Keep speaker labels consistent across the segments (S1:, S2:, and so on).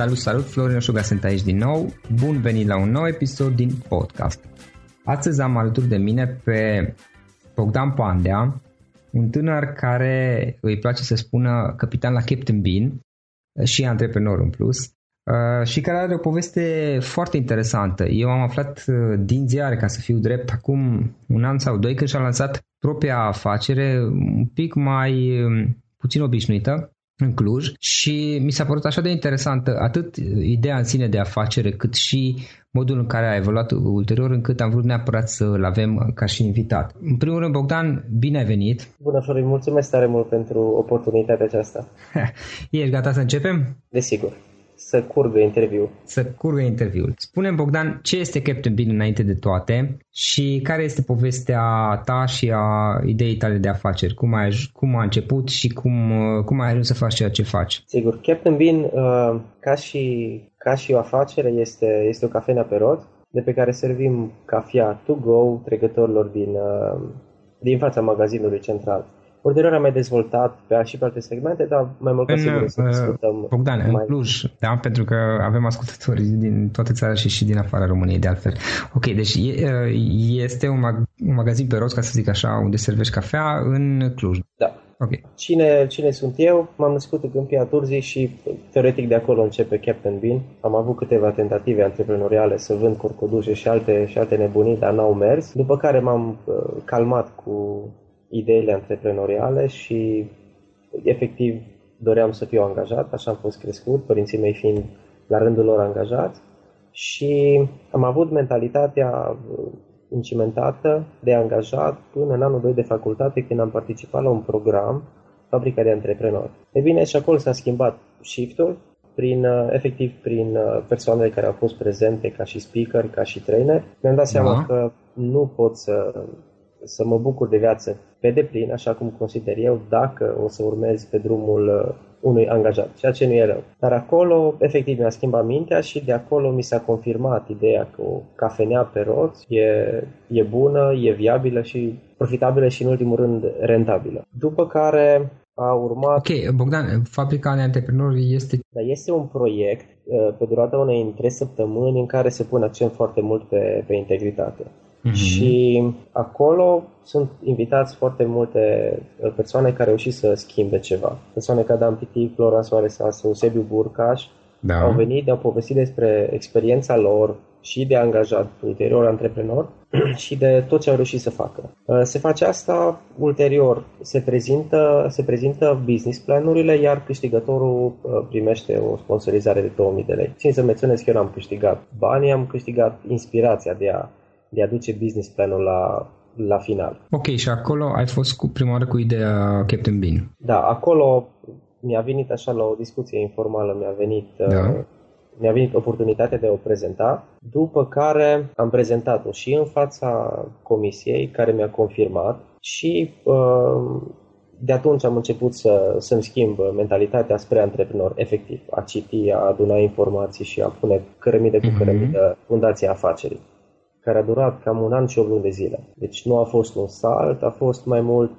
S1: Salut, salut, Florin Oșuga sunt aici din nou. Bun venit la un nou episod din podcast. Astăzi am alături de mine pe Bogdan Pandea, un tânăr care îi place să spună capitan la Captain Bean și antreprenor în plus uh, și care are o poveste foarte interesantă. Eu am aflat uh, din ziare, ca să fiu drept, acum un an sau doi când și-a lansat propria afacere un pic mai um, puțin obișnuită în Cluj și mi s-a părut așa de interesantă atât ideea în sine de afacere cât și modul în care a evoluat ulterior încât am vrut neapărat să-l avem ca și invitat. În primul rând, Bogdan, bine ai venit!
S2: Bună, Florin, mulțumesc tare mult pentru oportunitatea aceasta.
S1: Ești gata să începem?
S2: Desigur să curgă interviul.
S1: Să curgă interviul. Spune Bogdan, ce este Captain Bean înainte de toate și care este povestea ta și a ideii tale de afaceri? Cum, ai, cum a început și cum, cum ai ajuns să faci ceea ce faci?
S2: Sigur, Captain Bean, uh, ca și, ca și o afacere, este, este o cafenea pe rot, de pe care servim cafea to go trecătorilor din, uh, din fața magazinului central. Ulterior am mai dezvoltat pe, și pe alte segmente, dar mai mult ca
S3: în,
S2: sigur să
S3: uh,
S2: discutăm.
S3: Bogdan,
S2: mai...
S3: în Cluj, da? Pentru că avem ascultători din toată țara și și din afara României, de altfel. Ok, deci e, este un, mag- un magazin pe rost, ca să zic așa, unde servești cafea în Cluj.
S2: Da.
S3: Ok.
S2: Cine, cine sunt eu? M-am născut în Câmpia Turzii și teoretic de acolo începe Captain Bean. Am avut câteva tentative antreprenoriale să vând curcodușe și alte, și alte nebunii, dar n-au mers. După care m-am uh, calmat cu ideile antreprenoriale și efectiv doream să fiu angajat, așa am fost crescut, părinții mei fiind la rândul lor angajați și am avut mentalitatea incimentată de angajat până în anul 2 de facultate când am participat la un program, Fabrica de Antreprenori. E bine, și acolo s-a schimbat shiftul, prin, efectiv prin persoanele care au fost prezente ca și speaker, ca și trainer. Mi-am dat seama da. că nu pot să, să mă bucur de viață pe deplin, așa cum consider eu, dacă o să urmez pe drumul unui angajat, ceea ce nu e rău. Dar acolo, efectiv, mi-a schimbat mintea și de acolo mi s-a confirmat ideea că o cafenea pe roți e, e bună, e viabilă și profitabilă și, în ultimul rând, rentabilă. După care a urmat...
S3: Ok, Bogdan, fabrica de antreprenori este...
S2: Da, este un proiect pe durata unei trei săptămâni în care se pune accent foarte mult pe, pe integritate. Mm-hmm. Și acolo sunt invitați foarte multe uh, persoane care au reușit să schimbe ceva. Persoane ca Dan Pitic, Flora Soares sau Sebiu Burcaș da. au venit, de-au povestit despre experiența lor și de angajat ulterior antreprenor și de tot ce au reușit să facă. Uh, se face asta ulterior, se prezintă, se prezintă business planurile, iar câștigătorul uh, primește o sponsorizare de 2000 de lei. Țin să menționez că eu n-am câștigat banii, am câștigat inspirația de a de a duce business planul la, la final.
S3: Ok, și acolo ai fost cu prima oară cu ideea Captain Bean.
S2: Da, acolo mi-a venit așa la o discuție informală, mi-a venit, da. uh, mi-a venit oportunitatea de a o prezenta, după care am prezentat-o și în fața comisiei, care mi-a confirmat și uh, de atunci am început să, să-mi schimb mentalitatea spre antreprenor, efectiv, a citi, a aduna informații și a pune cărămidă cu mhm. cărămidă mm-hmm. fundația afacerii care a durat cam un an și o luni de zile. Deci nu a fost un salt, a fost mai mult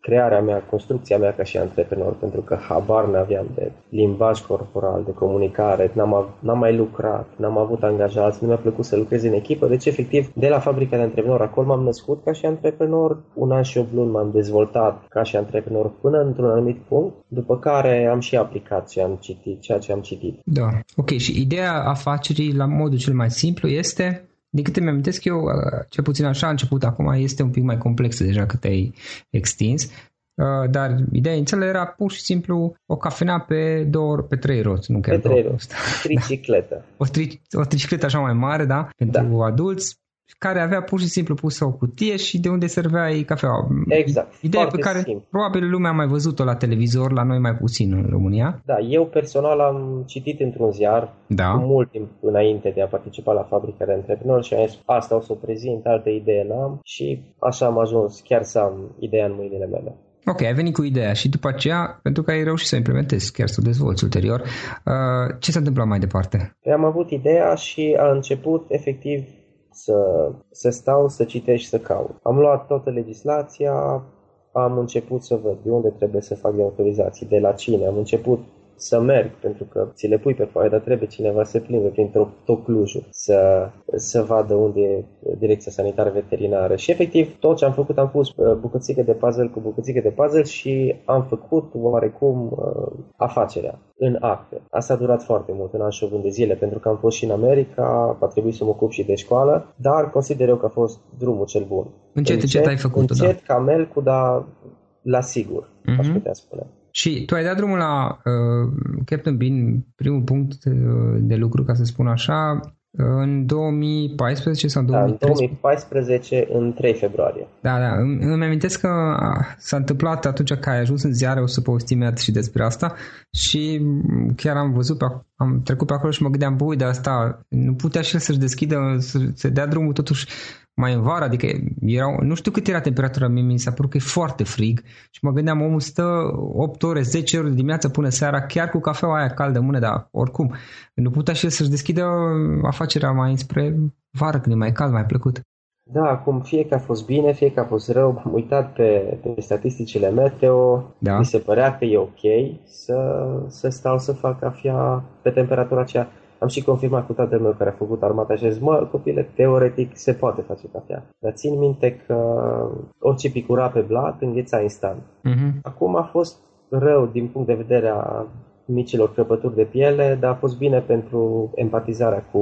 S2: crearea mea, construcția mea ca și antreprenor, pentru că habar n-aveam de limbaj corporal, de comunicare, n-am, n-am mai lucrat, n-am avut angajați, nu mi-a plăcut să lucrez în echipă, deci efectiv de la fabrica de antreprenor, acolo m-am născut ca și antreprenor, un an și o luni m-am dezvoltat ca și antreprenor până într-un anumit punct, după care am și aplicat ce am citit, ceea ce am citit.
S3: Da, ok, și ideea afacerii la modul cel mai simplu este din câte mi-amintesc eu, uh, cel puțin așa a început acum, este un pic mai complexă deja cât ai extins, uh, dar ideea inițială era pur și simplu o cafenea pe două ori, pe trei roți, nu chiar
S2: pe trei roți, tricicletă. Da.
S3: O, tri, o tricicletă așa mai mare, da, pentru da. adulți, care avea pur și simplu pusă o cutie și de unde serveai cafea.
S2: Exact.
S3: Ideea pe care simplu. probabil lumea a mai văzut-o la televizor, la noi mai puțin în România.
S2: Da, eu personal am citit într-un ziar da. mult timp înainte de a participa la fabrica de antreprenori și am zis asta o să o prezint, alte idee n-am și așa am ajuns chiar să am ideea în mâinile mele.
S3: Ok, ai venit cu ideea și după aceea, pentru că ai reușit să implementezi, chiar să o dezvolți ulterior, uh, ce s-a întâmplat mai departe?
S2: Am avut ideea și a început efectiv să, să stau, să citesc și să caut. Am luat toată legislația, am început să văd de unde trebuie să fac de autorizații, de la cine. Am început să merg, pentru că ți le pui pe foaie, dar trebuie cineva să plimbe prin tot Clujul, să, să vadă unde e direcția sanitară veterinară. Și efectiv tot ce am făcut, am pus uh, bucățică de puzzle cu bucățică de puzzle și am făcut oarecum uh, afacerea în acte. Asta a durat foarte mult, în an și de zile, pentru că am fost și în America, a trebuit să mă ocup și de școală, dar consider eu că a fost drumul cel bun.
S3: Încet, încet, ai făcut
S2: Încet, da. camel cu da la sigur, uh-huh. aș mhm. putea spune.
S3: Și tu ai dat drumul la uh, Captain Bean, primul punct uh, de lucru, ca să spun așa, în 2014 sau 2013?
S2: Da, în 2014, în 3 februarie.
S3: Da, da. Îmi, îmi amintesc că s-a întâmplat atunci că ai ajuns în ziare, o să povestim și despre asta și chiar am văzut, pe, am trecut pe acolo și mă gândeam, băi, de asta nu putea și el să-și deschidă, să, să dea drumul totuși mai în vară, adică erau, nu știu cât era temperatura, mie mi s-a părut că e foarte frig și mă gândeam, omul stă 8 ore, 10 ore de dimineață până seara, chiar cu cafeaua aia caldă în mână, dar oricum, nu putea și el să-și deschidă afacerea mai spre vară, când e mai cald, mai plăcut.
S2: Da, acum fie că a fost bine, fie că a fost rău, am uitat pe, pe statisticile meteo, da. mi se părea că e ok să, să stau să fac cafea pe temperatura aceea. Am și confirmat cu tatăl meu care a făcut armata și a zis, mă, copile, teoretic se poate face cafea. Dar țin minte că orice picura pe blat îngheța instant. Uh-huh. Acum a fost rău din punct de vedere a micilor crăpături de piele, dar a fost bine pentru empatizarea cu,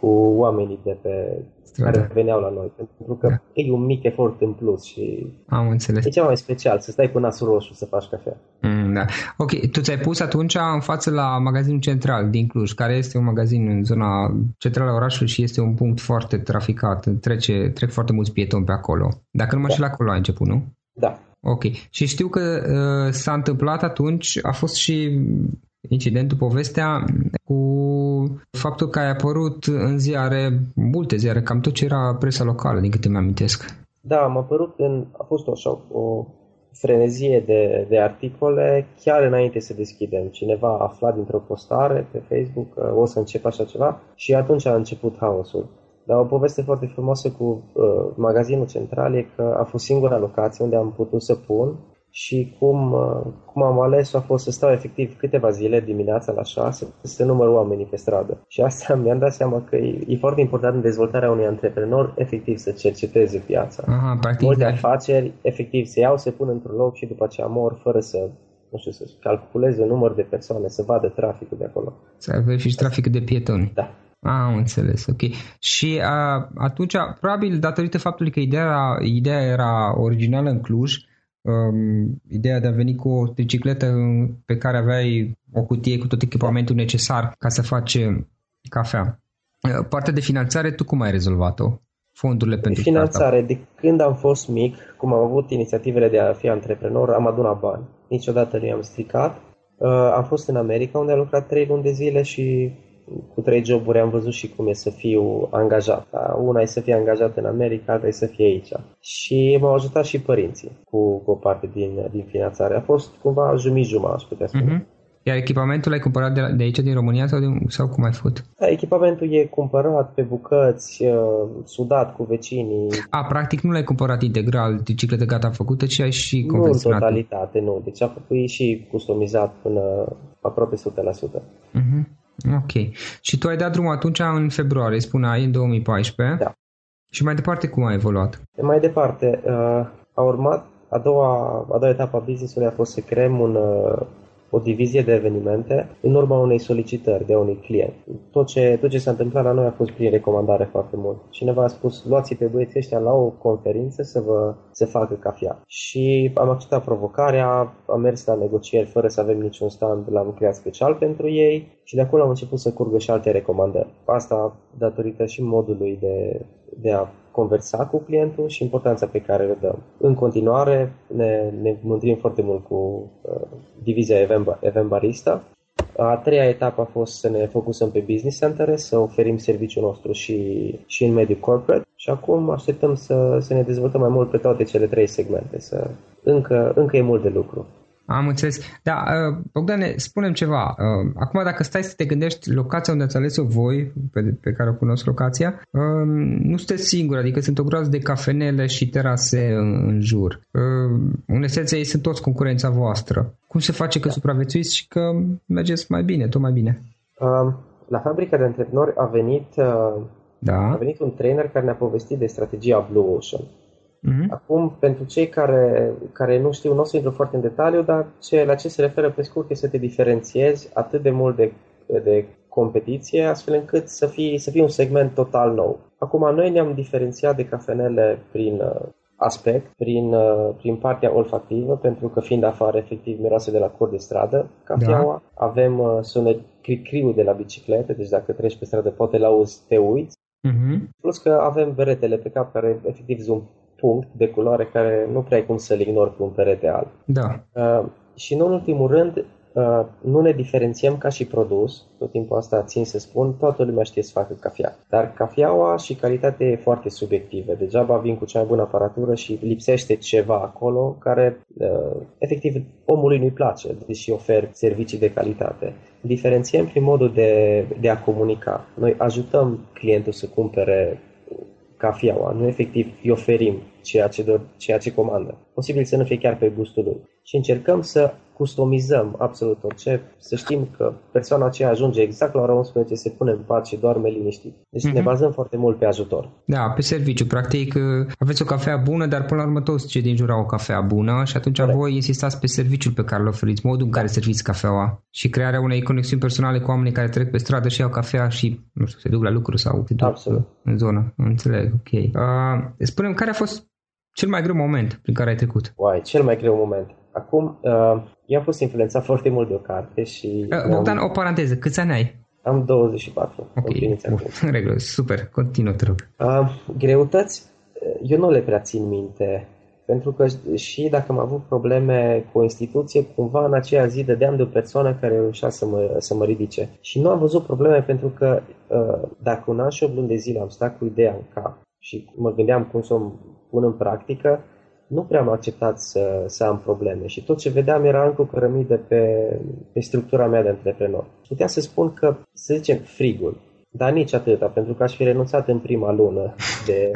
S2: cu oamenii de pe Strada. care veneau la noi, pentru că da. e un mic efort în plus și
S3: Am înțeles.
S2: e ceva mai special, să stai cu nasul roșu să faci cafea.
S3: Mm, da. Ok, tu ți-ai pus atunci în față la magazinul central din Cluj, care este un magazin în zona centrală a orașului și este un punct foarte traficat, trece, trec foarte mulți pietoni pe acolo. Dacă nu mă da. la acolo ai început, nu?
S2: Da.
S3: Ok. Și știu că uh, s-a întâmplat atunci, a fost și incidentul, povestea cu faptul că ai apărut în ziare, multe ziare, cam tot ce era presa locală, din câte mi-amintesc.
S2: Da, am apărut în, a fost așa o frenezie de, de articole chiar înainte să deschidem. Cineva a aflat dintr-o postare pe Facebook că o să încep așa ceva și atunci a început haosul. Dar o poveste foarte frumoasă cu uh, magazinul central e că a fost singura locație unde am putut să pun și cum, uh, cum am ales a fost să stau efectiv câteva zile dimineața la 6 să număr oamenii pe stradă. Și asta mi-am dat seama că e, e foarte important în dezvoltarea unui antreprenor efectiv să cerceteze piața.
S3: Aha, practic,
S2: Multe da. afaceri efectiv se iau, se pun într-un loc și după aceea mor fără să nu știu, să calculeze număr de persoane, să vadă traficul de acolo.
S3: Să vezi și traficul de pietoni.
S2: Da.
S3: Ah, am înțeles, ok. Și a, atunci, probabil datorită faptului că ideea, ideea era originală în Cluj, um, ideea de a veni cu o tricicletă pe care aveai o cutie cu tot echipamentul necesar ca să faci cafea. Uh, partea de finanțare, tu cum ai rezolvat-o? Fondurile pentru
S2: Finanțare, de când am fost mic, cum am avut inițiativele de a fi antreprenor, am adunat bani. Niciodată nu i-am stricat. Uh, am fost în America, unde am lucrat trei luni de zile și cu trei joburi am văzut și cum e să fiu angajat. Una e să fie angajat în America, alta e să fie aici. Și m-au ajutat și părinții cu, cu o parte din, din finanțare. A fost cumva jumătate aș putea spune. Mm-hmm.
S3: Iar echipamentul l-ai cumpărat de, de aici, din România, sau, de, sau cum ai făcut?
S2: Da, echipamentul e cumpărat pe bucăți, uh, sudat cu vecinii.
S3: A, practic nu l-ai cumpărat integral, bicicletă gata făcută, ci ai și confecționat?
S2: Nu în totalitate, nu. Deci a făcut și customizat până aproape 100%.
S3: Mm-hmm. Ok. Și tu ai dat drumul atunci în februarie, spuneai, în 2014.
S2: Da.
S3: Și mai departe cum a evoluat?
S2: Mai departe, uh, a urmat a doua, a doua etapă a business-ului a fost să creăm un, uh, o divizie de evenimente în urma unei solicitări de unui client. Tot ce, tot ce s-a întâmplat la noi a fost prin recomandare foarte mult. Cineva a spus, luați pe băieții ăștia la o conferință să vă să facă cafea. Și am acceptat provocarea, am mers la negocieri fără să avem niciun stand, l-am creat special pentru ei și de acolo am început să curgă și alte recomandări. Asta datorită și modului de, de a conversa cu clientul și importanța pe care le dăm. În continuare ne, ne mândrim foarte mult cu uh, divizia Event, Event Barista. A treia etapă a fost să ne focusăm pe business center, să oferim serviciul nostru și, și în mediul corporate și acum așteptăm să, să ne dezvoltăm mai mult pe toate cele trei segmente. Să, încă, încă e mult de lucru.
S3: Am înțeles. Da, uh, Bogdane, spunem ceva. Uh, acum, dacă stai să te gândești locația unde ați ales-o voi, pe, pe care o cunosc locația, uh, nu sunteți singuri, adică sunt o groază de cafenele și terase în, în jur. În esență, ei sunt toți concurența voastră. Cum se face că da. supraviețuiți și că mergeți mai bine, tot mai bine?
S2: La fabrica de antreprenori a venit, da. a venit un trainer care ne-a povestit de strategia Blue Ocean. Uh-huh. Acum, pentru cei care, care nu știu, nu o să intru foarte în detaliu, dar ce, la ce se referă pe scurt este să te diferențiezi atât de mult de, de competiție, astfel încât să fie, să fie un segment total nou. Acum, noi ne-am diferențiat de cafenele prin uh, aspect, prin, uh, prin partea olfactivă, pentru că fiind afară, efectiv, miroase de la cor de stradă, cafeaua. Da. Avem uh, sunet criu de la bicicletă, deci dacă treci pe stradă, poate la auzi, te uiți. Uh-huh. Plus că avem beretele pe cap care efectiv sunt punct de culoare care nu prea ai cum să-l ignori pe un perete alb.
S3: Da.
S2: Uh, și în ultimul rând, uh, nu ne diferențiem ca și produs, tot timpul asta țin să spun, toată lumea știe să facă cafea. Dar cafeaua și calitatea e foarte subiectivă. Degeaba vin cu cea mai bună aparatură și lipsește ceva acolo care uh, efectiv omului nu-i place, deși ofer servicii de calitate. Diferențiem prin modul de, de a comunica. Noi ajutăm clientul să cumpere cafeaua, nu efectiv îi oferim ceea ce, dor, ceea ce comandă. Posibil să nu fie chiar pe gustul lui. Și încercăm să customizăm absolut orice, să știm că persoana aceea ajunge exact la ora 11, se pune în pat și doarme liniștit. Deci mm-hmm. ne mhm. bazăm foarte mult pe ajutor.
S3: Da, pe serviciu. Practic aveți o cafea bună, dar până la urmă toți cei din jur au o cafea bună și atunci Corect. voi insistați pe serviciul pe care îl oferiți, modul în care da. serviți cafeaua și crearea unei conexiuni personale cu oamenii care trec pe stradă și iau cafea și, nu știu, se duc la lucru sau se duc Absolut. în zonă. Înțeleg, ok. Uh, spunem, care a fost cel mai greu moment prin care ai trecut?
S2: Uai, cel mai greu moment. Acum, uh, eu am fost influențat foarte mult de o carte și...
S3: Uh, Bogdan, am... o paranteză, câți ani ai?
S2: Am 24.
S3: Ok, în regulă, super, continuă, te rog.
S2: Uh, greutăți, eu nu le prea țin minte, pentru că și dacă am avut probleme cu o instituție, cumva în aceea zi dădeam de o persoană care reușea să mă, să mă ridice. Și nu am văzut probleme pentru că uh, dacă un an și 8 luni de zile am stat cu ideea în cap și mă gândeam cum să o pun în practică, nu prea am acceptat să, să am probleme și tot ce vedeam era încă o cărămidă pe, pe structura mea de antreprenor. Putea să spun că, să zicem, frigul, dar nici atâta, pentru că aș fi renunțat în prima lună de,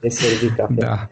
S2: de servit cafea. Da.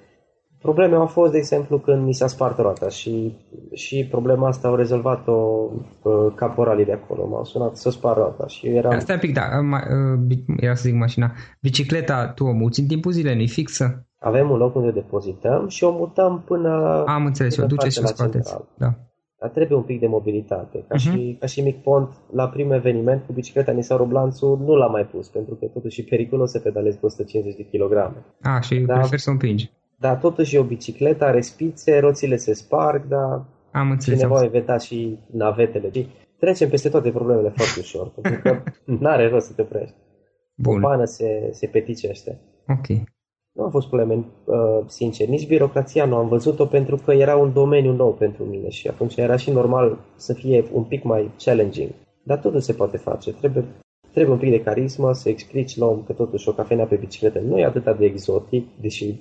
S2: Probleme au fost, de exemplu, când mi s-a spart roata și, și problema asta au rezolvat-o uh, caporalii de acolo. M-au sunat să spar roata și eu eram...
S3: Asta un pic, da, uh, era să zic mașina. Bicicleta tu o muți în timpul zilei, nu fixă?
S2: Avem un loc unde depozităm și o mutăm până...
S3: Am înțeles, o duceți și o scoateți. Da.
S2: Dar trebuie un pic de mobilitate. Ca, uh-huh. și, ca și mic pont, la primul eveniment cu bicicleta Nissan Blanțu nu l-am mai pus, pentru că totuși e periculos să pedalezi cu 150 de kg.
S3: A, și da, prefer să împingi.
S2: Da, totuși e o bicicletă, are spițe, roțile se sparg, dar
S3: am înțeles,
S2: cineva a inventat și navetele. Și trecem peste toate problemele foarte ușor, pentru că nu are rost să te oprești. Bun. O pană se, se peticește.
S3: Ok.
S2: Nu au fost probleme, uh, sincer. Nici birocrația nu am văzut-o pentru că era un domeniu nou pentru mine și atunci era și normal să fie un pic mai challenging. Dar totul se poate face. Trebuie, trebuie un pic de carismă să explici la om că totuși o cafenea pe bicicletă nu e atât de exotic, deși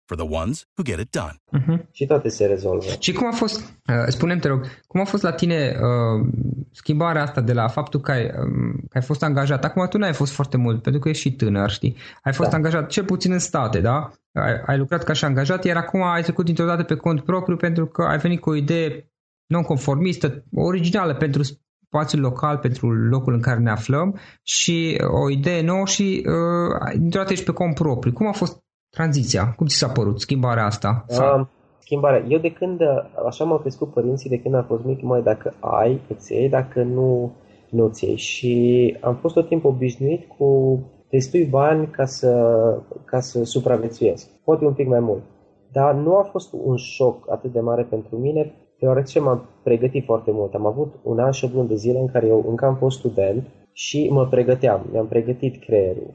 S4: for the ones who get it done.
S2: Uh-huh. Și toate se rezolvă.
S3: Și cum a fost, uh, spune te rog, cum a fost la tine uh, schimbarea asta de la faptul că ai, um, că ai fost angajat? Acum tu n-ai fost foarte mult, pentru că ești și tânăr, știi? Ai fost da. angajat cel puțin în state, da? Ai, ai lucrat ca și angajat, iar acum ai trecut dintr-o dată pe cont propriu pentru că ai venit cu o idee non-conformistă, originală pentru spațiul local, pentru locul în care ne aflăm și o idee nouă și uh, dintr-o dată ești pe cont propriu. Cum a fost tranziția? Cum ți s-a părut schimbarea asta?
S2: Uh, schimbarea. Eu de când, așa m-au crescut părinții, de când am fost mic, mai dacă ai, îți iei, dacă nu, nu ți iei. Și am fost tot timpul obișnuit cu destui bani ca să, ca să supraviețuiesc. Poate un pic mai mult. Dar nu a fost un șoc atât de mare pentru mine, deoarece m-am pregătit foarte mult. Am avut un an și o de zile în care eu încă am fost student și mă pregăteam, mi-am pregătit creierul.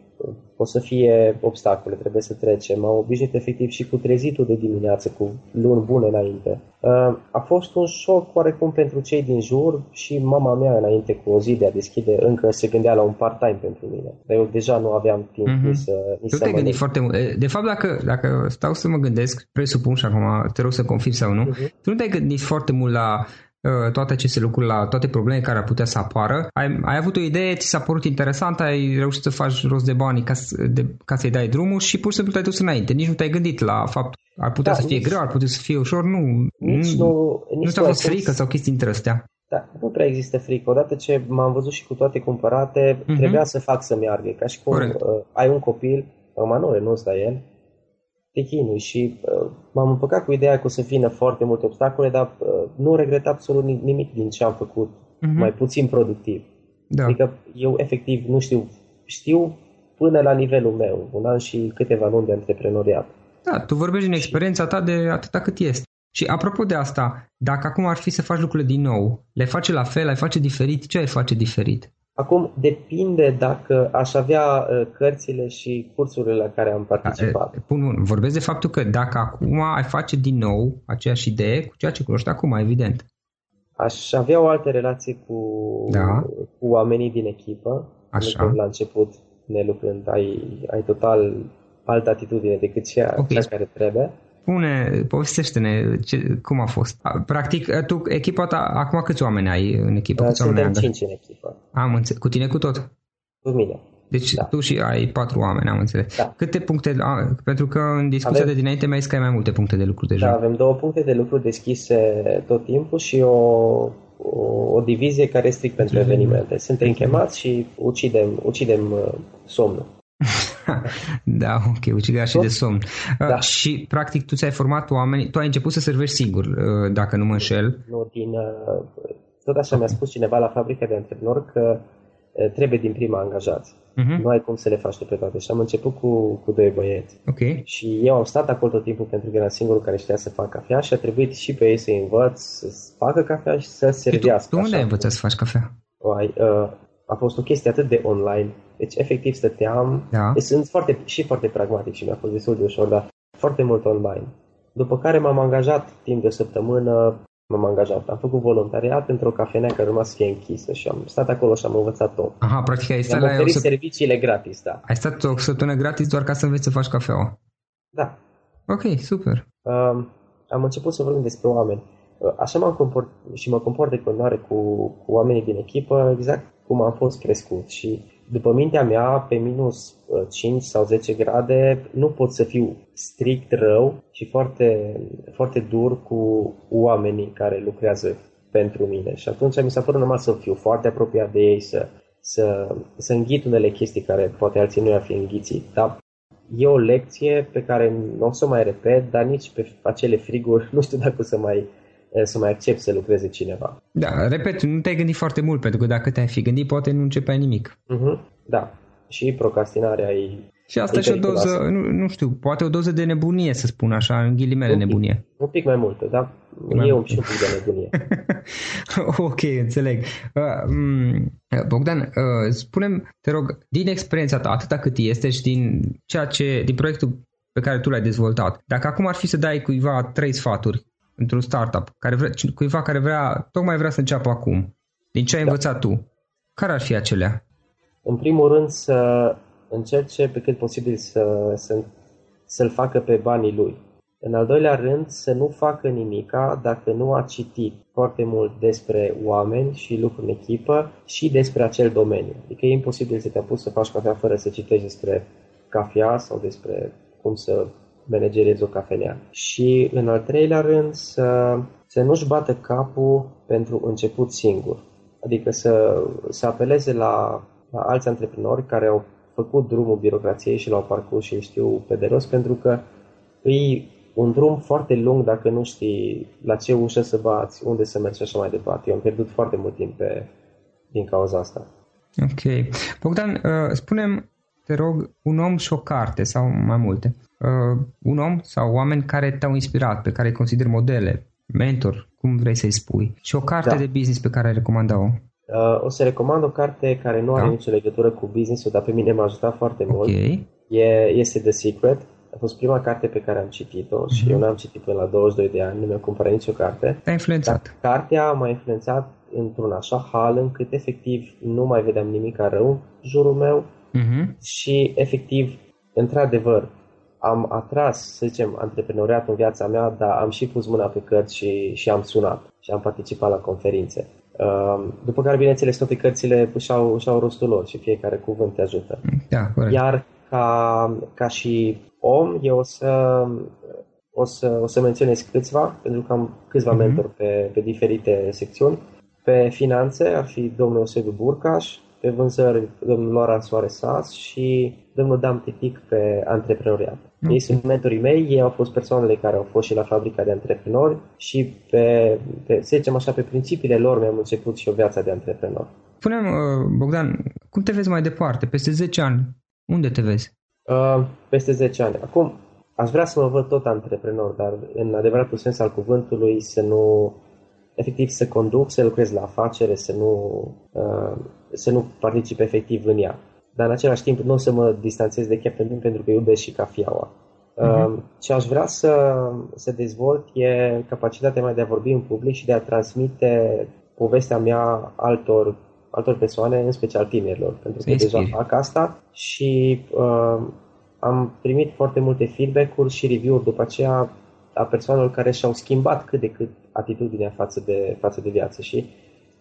S2: O să fie obstacole, trebuie să trecem. M-am obișnuit efectiv și cu trezitul de dimineață, cu luni bune înainte. Uh, a fost un șoc oarecum pentru cei din jur și mama mea înainte cu o zi de a deschide încă se gândea la un part-time pentru mine. Dar eu deja nu aveam timp mm-hmm. nici să nici
S3: Tu te gândi foarte mult. De fapt, dacă, dacă stau să mă gândesc, presupun și acum te rog să confirm sau nu, mm-hmm. tu nu te-ai gândit foarte mult la Uh, toate aceste lucruri, la toate probleme care ar putea să apară. Ai, ai avut o idee, ți s-a părut interesant, ai reușit să faci rost de bani ca, de, ca să-i dai drumul și pur și simplu te-ai dus înainte. Nici nu te-ai gândit la faptul ar putea da, să fie nici, greu, ar putea să fie ușor, nu.
S2: Nici nu,
S3: nici nu ți-a fost frică sau chestii între astea?
S2: Da, nu prea există frică. Odată ce m-am văzut și cu toate cumpărate, uh-huh. trebuia să fac să meargă. Ca și cum uh, ai un copil, acum nu renunți la el, te chinui și uh, m-am împăcat cu ideea că o să vină foarte multe obstacole, dar uh, nu regret absolut nimic din ce am făcut, uh-huh. mai puțin productiv. Da. Adică eu efectiv nu știu, știu până la nivelul meu, un an și câteva luni de antreprenoriat.
S3: Da, tu vorbești din experiența ta de atâta cât este. Și apropo de asta, dacă acum ar fi să faci lucrurile din nou, le face la fel, ai face diferit, ce ai face diferit?
S2: Acum depinde dacă aș avea uh, cărțile și cursurile la care am participat. Da,
S3: bun, bun. Vorbesc de faptul că dacă acum ai face din nou aceeași idee cu ceea ce cunoști acum, evident.
S2: Aș avea o altă relație cu,
S3: Da.
S2: cu oamenii din echipă.
S3: Așa.
S2: Pentru că La început, ne lucrând, ai, ai total altă atitudine decât cea,
S3: Ok.
S2: cea care trebuie.
S3: Spune, povestește-ne ce, cum a fost. A, Practic, tu, echipa ta, acum câți oameni ai în echipă? Câți oameni ai
S2: Suntem
S3: angajat?
S2: cinci în echipă.
S3: Am înțeles. Cu tine cu tot?
S2: Cu mine.
S3: Deci
S2: Da.
S3: tu și ai patru oameni, am înțeles.
S2: Da.
S3: Câte puncte, a, pentru că în discuția
S2: Avem-
S3: de dinainte mi-ai zis că ai mai multe puncte de lucru deja.
S2: Da, avem două puncte de lucru deschise tot timpul și o, o, o divizie care e strict pentru evenimente. Suntem chemați și ucidem, ucidem uh, somnul.
S3: da, ok, uciderea și de somn.
S2: Da.
S3: Da. Și, practic, tu ți-ai format oameni, tu ai început să servești singur, uh, dacă nu mă înșel.
S2: Nu din, uh, tot așa mi-a spus cineva la fabrica de antreprenori că uh, trebuie din prima angajați.
S3: Uh-huh.
S2: Nu ai cum să le faci tu pe toate. Și am început cu, cu doi băieți.
S3: Ok.
S2: Și eu am stat acolo tot timpul pentru că eram singurul care știa să facă cafea și a trebuit și pe ei să-i învăț să facă cafea și să
S3: Și tu,
S2: servească.
S3: tu unde
S2: așa.
S3: ai învățat să faci cafea?
S2: Ai, uh, a fost o chestie atât de online. Deci, efectiv, stăteam.
S3: Da.
S2: Deci, sunt foarte, și foarte pragmatic și mi-a fost destul de ușor, dar foarte mult online. După care m-am angajat timp de o săptămână, m-am angajat. Am făcut voluntariat într-o cafenea care urma să fie închisă și am stat acolo și am învățat tot.
S3: Aha, practic ai stat,
S2: Mi-am
S3: la o,
S2: oferit
S3: să...
S2: serviciile gratis, da.
S3: ai stat o săptămână gratis doar ca să înveți să faci cafeaua.
S2: Da.
S3: Ok, super.
S2: Um, am început să vorbim despre oameni. Uh, Așa m-am comport și mă comport de continuare cu, cu oamenii din echipă, exact cum am fost crescut. Și după mintea mea, pe minus uh, 5 sau 10 grade, nu pot să fiu strict rău și foarte, foarte dur cu oamenii care lucrează pentru mine. Și atunci mi s-a părut normal să fiu foarte apropiat de ei, să, să, să înghit unele chestii care poate alții nu i-ar fi înghițit. Dar e o lecție pe care nu o să o mai repet, dar nici pe acele friguri nu știu dacă o să mai, să mai accept să lucreze cineva.
S3: Da, repet, nu te-ai gândit foarte mult, pentru că dacă te-ai fi gândit, poate nu începeai nimic.
S2: Uh-huh. Da. Și procrastinarea e...
S3: Și asta
S2: e
S3: și o
S2: periculoasă.
S3: doză, nu, nu știu, poate o doză de nebunie, să spun așa, în ghilimele
S2: Un pic.
S3: nebunie.
S2: Un pic mai multă, da?
S3: mai
S2: E un,
S3: multă.
S2: și un pic de nebunie.
S3: ok, înțeleg. Uh, m, Bogdan, uh, spunem, te rog, din experiența ta, atâta cât este și din ceea ce, din proiectul pe care tu l-ai dezvoltat, dacă acum ar fi să dai cuiva trei sfaturi într-un startup, care vrea, cuiva care vrea, tocmai vrea să înceapă acum, din ce ai
S2: Da.
S3: învățat tu, care ar fi acelea?
S2: În primul rând să încerce pe cât posibil să, să, să-l facă pe banii lui. În al doilea rând, să nu facă nimica dacă nu a citit foarte mult despre oameni și lucruri în echipă și despre acel domeniu. Adică e imposibil să te apuci să faci cafea fără să citești despre cafea sau despre cum să manageriezi o cafenea. Și în al treilea rând, să, să nu-și bată capul pentru început singur. Adică să, să apeleze la, la alți antreprenori care au făcut drumul birocrației și l-au parcurs și îl știu pe de rost, pentru că e un drum foarte lung dacă nu știi la ce ușă să bați, unde să mergi și așa mai departe. Eu am pierdut foarte mult timp pe, din cauza asta.
S3: Ok. Bogdan, uh, spunem, te rog, un om și o carte sau mai multe. Uh, un om sau oameni care te-au inspirat, pe care îi consideri modele, mentor, cum vrei să-i spui, și o carte
S2: Da.
S3: de business pe care ai recomanda-o.
S2: Uh, o să recomand o carte care nu are
S3: Da.
S2: nicio legătură cu business-ul, dar pe mine m-a ajutat foarte mult.
S3: Ok.
S2: E, este The Secret. A fost prima carte pe care am citit-o și
S3: Mhm.
S2: eu n-am citit până la 22 de ani, nu mi-am cumpărat nicio carte.
S3: Te-a influențat.
S2: Dar cartea m-a influențat într-un așa hal încât efectiv nu mai vedeam nimic rău în jurul meu
S3: Mhm.
S2: și efectiv, într-adevăr, am atras, să zicem, antreprenoriatul în viața mea, dar am și pus mâna pe cărți și, și am sunat și am participat la conferințe. Uh, După care, bineînțeles, toate cărțile își au, își au rostul lor și fiecare cuvânt te ajută.
S3: Da, corect.
S2: Iar ca, ca și om, eu o să, o să, o să menționez câțiva, pentru că am câțiva
S3: Mhm.
S2: mentori pe, pe diferite secțiuni. Pe finanțe ar fi domnul Eusebiu Burcaș, pe vânzări domnul Loran Soare Sas și domnul Dam Titic pe antreprenoriat.
S3: Ok.
S2: Ei sunt mentorii mei, ei au fost persoanele care au fost și la fabrica de antreprenori și pe, pe să zicem așa, pe principiile lor mi-am început și o viață de antreprenor.
S3: Spunem, uh, Bogdan, cum te vezi mai departe? Peste 10 ani, unde te vezi?
S2: Uh, peste 10 ani. Acum, aș vrea să mă văd tot antreprenor, dar în adevăratul sens al cuvântului să nu, efectiv să conduc, să lucrez la afacere, să nu, uh, să nu particip efectiv în ea. Dar în același timp nu o să mă distanțez de Captain Bean pentru că iubesc și cafiaua. Uh-huh. Ce aș vrea să, să dezvolt e capacitatea mea de a vorbi în public și de a transmite povestea mea altor, altor persoane, în special tinerilor, pentru că deja fac asta și uh, am primit foarte multe feedback-uri și review-uri după aceea a persoanelor care și-au schimbat cât de cât atitudinea față de, față de viață și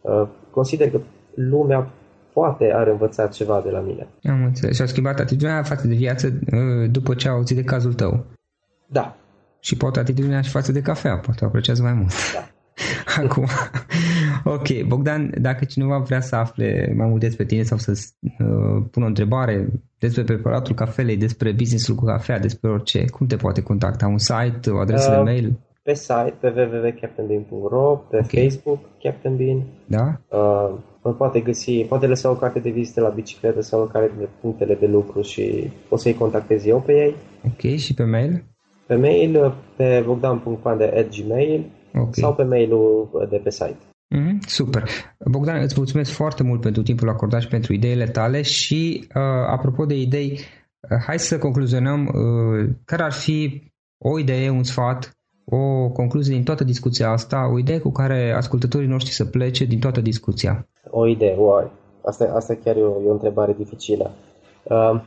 S2: uh, consider că lumea poate ar învăța ceva de la mine.
S3: Am înțeles. Și-au schimbat atitudinea față de viață uh, după ce au auzit de cazul tău.
S2: Da.
S3: Și poate atitudinea și față de cafea, poate o apreciază mai mult. Da. Acum, ok, Bogdan, dacă cineva vrea să afle mai mult despre tine sau să uh, pună o întrebare despre preparatul cafelei, despre businessul cu cafea, despre orice, cum te poate contacta? Un site, o adresă uh, de mail?
S2: Pe site, pe www.captainbean.ro, pe okay. Facebook, Captain Bean.
S3: Da?
S2: Uh, mă poate găsi, poate lăsa o carte de vizită la bicicletă sau în care de punctele de lucru și o să-i contactez eu pe ei.
S3: Ok, și pe mail?
S2: Pe mail, pe bogdan.pande.gmail okay. sau pe mailul de pe site.
S3: Mm, super. Bogdan, îți mulțumesc foarte mult pentru timpul acordat și pentru ideile tale și uh, apropo de idei, uh, hai să concluzionăm uh, care ar fi o idee, un sfat, o concluzie din toată discuția asta, o idee cu care ascultătorii noștri să plece din toată discuția.
S2: O idee, wow. Asta, asta chiar e o, e o întrebare dificilă. Uh,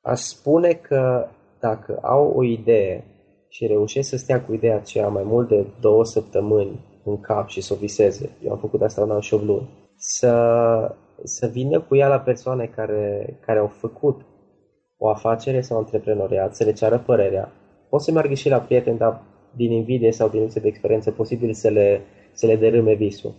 S2: aș spune că dacă au o idee și reușesc să stea cu ideea aceea mai mult de două săptămâni în cap și să o viseze, eu am făcut asta în an și luni, să, să vină cu ea la persoane care, care au făcut o afacere sau antreprenoriat, să le ceară părerea. O să meargă și la prieteni, dar din invidie sau din lipsă de experiență posibil să le, să le dărâme visul.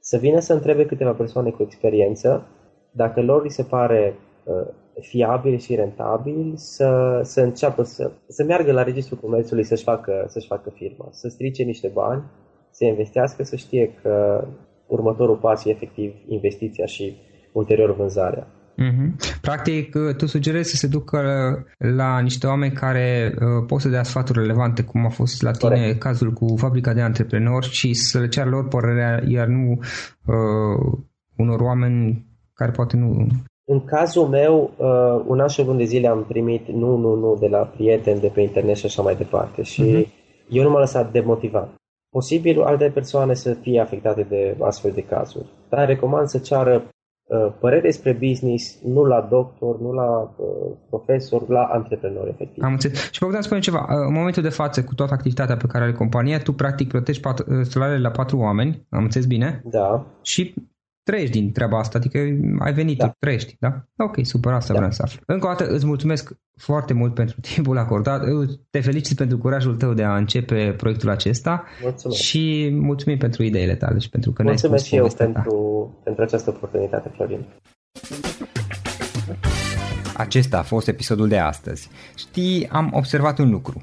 S2: Să vină să întrebe câteva persoane cu experiență dacă lor li se pare uh, fiabil și rentabil să, să înceapă să, să meargă la registrul comerțului să-și facă, să-și facă firma, să strice niște bani, să investească, să știe că următorul pas e efectiv investiția și ulterior vânzarea.
S3: Mm-hmm. Practic, uh, tu sugerezi să se ducă la niște oameni care uh, pot să dea sfaturi relevante, cum a fost la tine Corect. cazul cu fabrica de antreprenori și să le ceară lor părerea, iar nu uh, unor oameni care poate nu
S2: în cazul meu, uh, un an și de zile am primit nu, nu, nu de la prieteni, de pe internet și așa mai departe. Și uh-huh. eu nu m-am lăsat demotivat. Posibil alte persoane să fie afectate de astfel de cazuri. Dar recomand să ceară uh, părere despre business, nu la doctor, nu la uh, profesor, la antreprenor, efectiv.
S3: Am înțeles. Și Bogdan spune ceva. Uh, în momentul de față, cu toată activitatea pe care are compania, tu practic plătești pat- uh, salariile la patru oameni, am înțeles bine?
S2: Da.
S3: Și trăiești din treaba asta, adică ai venit, da. trăiești, da? Ok, super, asta da. vreau să aflu. Încă o dată îți mulțumesc foarte mult pentru timpul acordat, te felicit pentru curajul tău de a începe proiectul acesta
S2: mulțumesc.
S3: și mulțumim pentru ideile tale și pentru că
S2: mulțumesc
S3: ne-ai
S2: spus și eu pentru, pentru această oportunitate, Florin.
S3: Acesta a fost episodul de astăzi. Știi, am observat un lucru.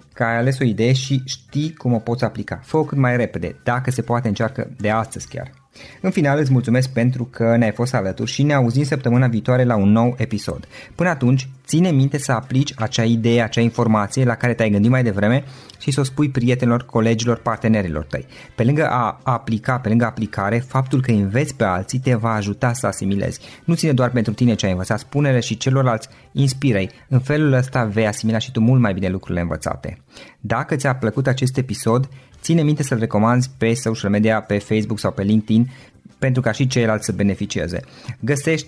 S3: că ai ales o idee și știi cum o poți aplica. Fă-o cât mai repede, dacă se poate încearcă de astăzi chiar. În final îți mulțumesc pentru că ne-ai fost alături și ne auzim săptămâna viitoare la un nou episod. Până atunci, ține minte să aplici acea idee, acea informație la care te-ai gândit mai devreme și să o spui prietenilor, colegilor, partenerilor tăi. Pe lângă a aplica, pe lângă aplicare, faptul că înveți pe alții te va ajuta să asimilezi. Nu ține doar pentru tine ce ai învățat, spune-le și celorlalți, inspiră În felul ăsta vei asimila și tu mult mai bine lucrurile învățate. Dacă ți-a plăcut acest episod, ține minte să-l recomanzi pe social media, pe Facebook sau pe LinkedIn pentru ca și ceilalți să beneficieze. Găsești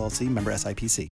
S5: LLC, member SIPC.